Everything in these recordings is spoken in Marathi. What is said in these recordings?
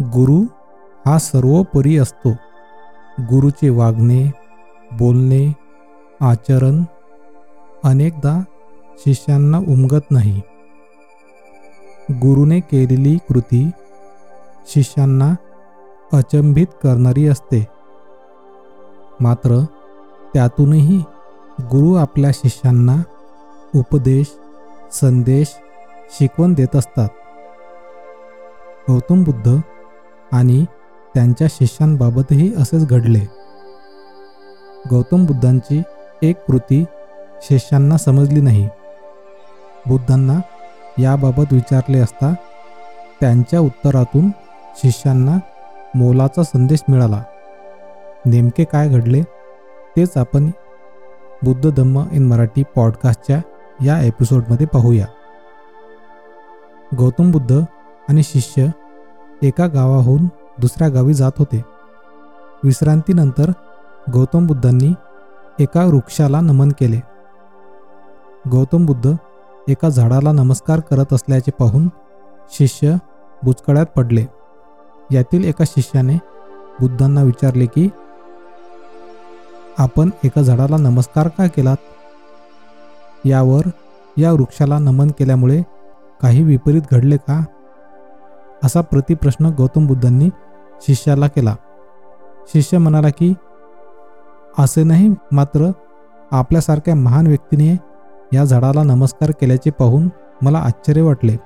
गुरु हा सर्वोपरी असतो. गुरुचे वागणे बोलणे आचरण अनेकदा शिष्यांना उमगत नाही. गुरुने केलेली कृती शिष्यांना अचंबित करणारी असते. मात्र त्यातूनही गुरु आपल्या शिष्यांना उपदेश संदेश शिकवण देत असतात. गौतम बुद्ध आणि त्यांच्या शिष्यांबाबतही असेच घडले. गौतम बुद्धांची एक कृती शिष्यांना समजली नाही. बुद्धांना याबाबत विचारले असता त्यांच्या उत्तरातून शिष्यांना मोलाचा संदेश मिळाला. नेमके काय घडले तेच आपण बुद्ध धम्म इन मराठी पॉडकास्टच्या या एपिसोडमध्ये पाहूया. गौतम बुद्ध आणि शिष्य एका गावाहून दुसऱ्या गावी जात होते. विश्रांतीनंतर गौतम बुद्धांनी एका वृक्षाला नमन केले. गौतम बुद्ध एका झाडाला नमस्कार करत असल्याचे पाहून शिष्य बुचकळ्यात पडले. यातील एका शिष्याने बुद्धांना विचारले की आपण एका झाडाला नमस्कार का केलात? यावर या वृक्षाला नमन केल्यामुळे काही विपरीत घडले का? असा प्रतिप्रश्न गौतम बुद्धांनी शिष्याला केला. शिष्य म्हणाला की असे नाही मात्र आपल्यासारख्या महान व्यक्तीने या झाडाला नमस्कार केल्याचे पाहून मला आश्चर्य वाटले.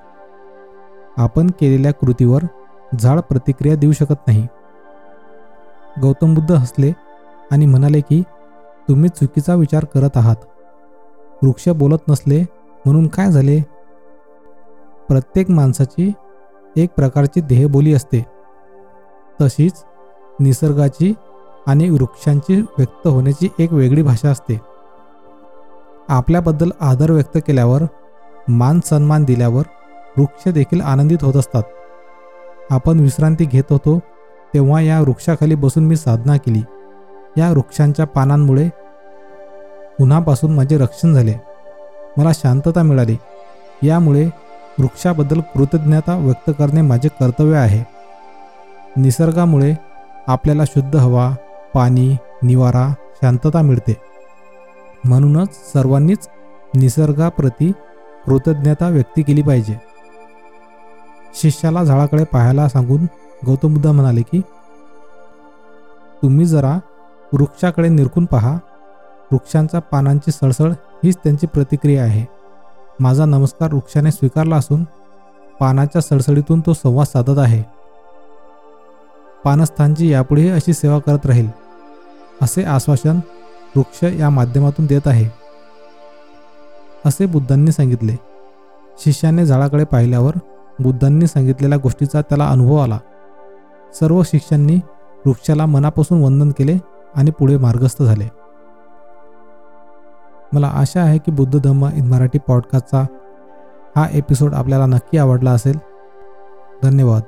आपण केलेल्या कृतीवर झाड प्रतिक्रिया देऊ शकत नाही. गौतम बुद्ध हसले आणि म्हणाले की तुम्ही चुकीचा विचार करत आहात. वृक्ष बोलत नसले म्हणून काय झाले? प्रत्येक माणसाची एक प्रकारची देहबोली असते. तशीच निसर्गाची आणि वृक्षांची व्यक्त होण्याची एक वेगळी भाषा असते. आपल्याबद्दल आदर व्यक्त केल्यावर मान सन्मान दिल्यावर वृक्ष देखील आनंदित होत असतात. आपण विश्रांती घेत होतो तेव्हा या वृक्षाखाली बसून मी साधना केली. या वृक्षांच्या पानांमुळे उन्हापासून माझे रक्षण झाले. मला शांतता मिळाली. यामुळे वृक्षाबद्दल कृतज्ञता व्यक्त करणे माझे कर्तव्य आहे. निसर्गामुळे आपल्याला शुद्ध हवा पाणी निवारा शांतता मिळते. म्हणूनच सर्वांनीच निसर्गाप्रती कृतज्ञता व्यक्त केली पाहिजे. शिष्याला झाडाकडे पाहायला सांगून गौतम बुद्ध म्हणाले की तुम्ही जरा वृक्षाकडे निरखून पहा. वृक्षांच्या पानांची सळसळ हीच त्यांची प्रतिक्रिया आहे. माझा नमस्कार वृक्षाने स्वीकारला असून पानाच्या सळसळीतून तो संवाद साधत आहे. पानस्थानची यापुढेही अशी सेवा करत राहील असे आश्वासन वृक्ष या माध्यमातून देत आहे. असे बुद्धांनी सांगितले. शिष्याने झाडाकडे पाहिल्यावर बुद्धांनी सांगितलेल्या गोष्टीचा त्याला अनुभव आला. सर्व शिष्यांनी वृक्षाला मनापासून वंदन केले आणि पुढे मार्गस्थ झाले. मला आशा आहे की बुद्ध धम्म इन मराठी पॉडकास्टचा हा एपिसोड आपल्याला नक्की आवडला असेल. धन्यवाद.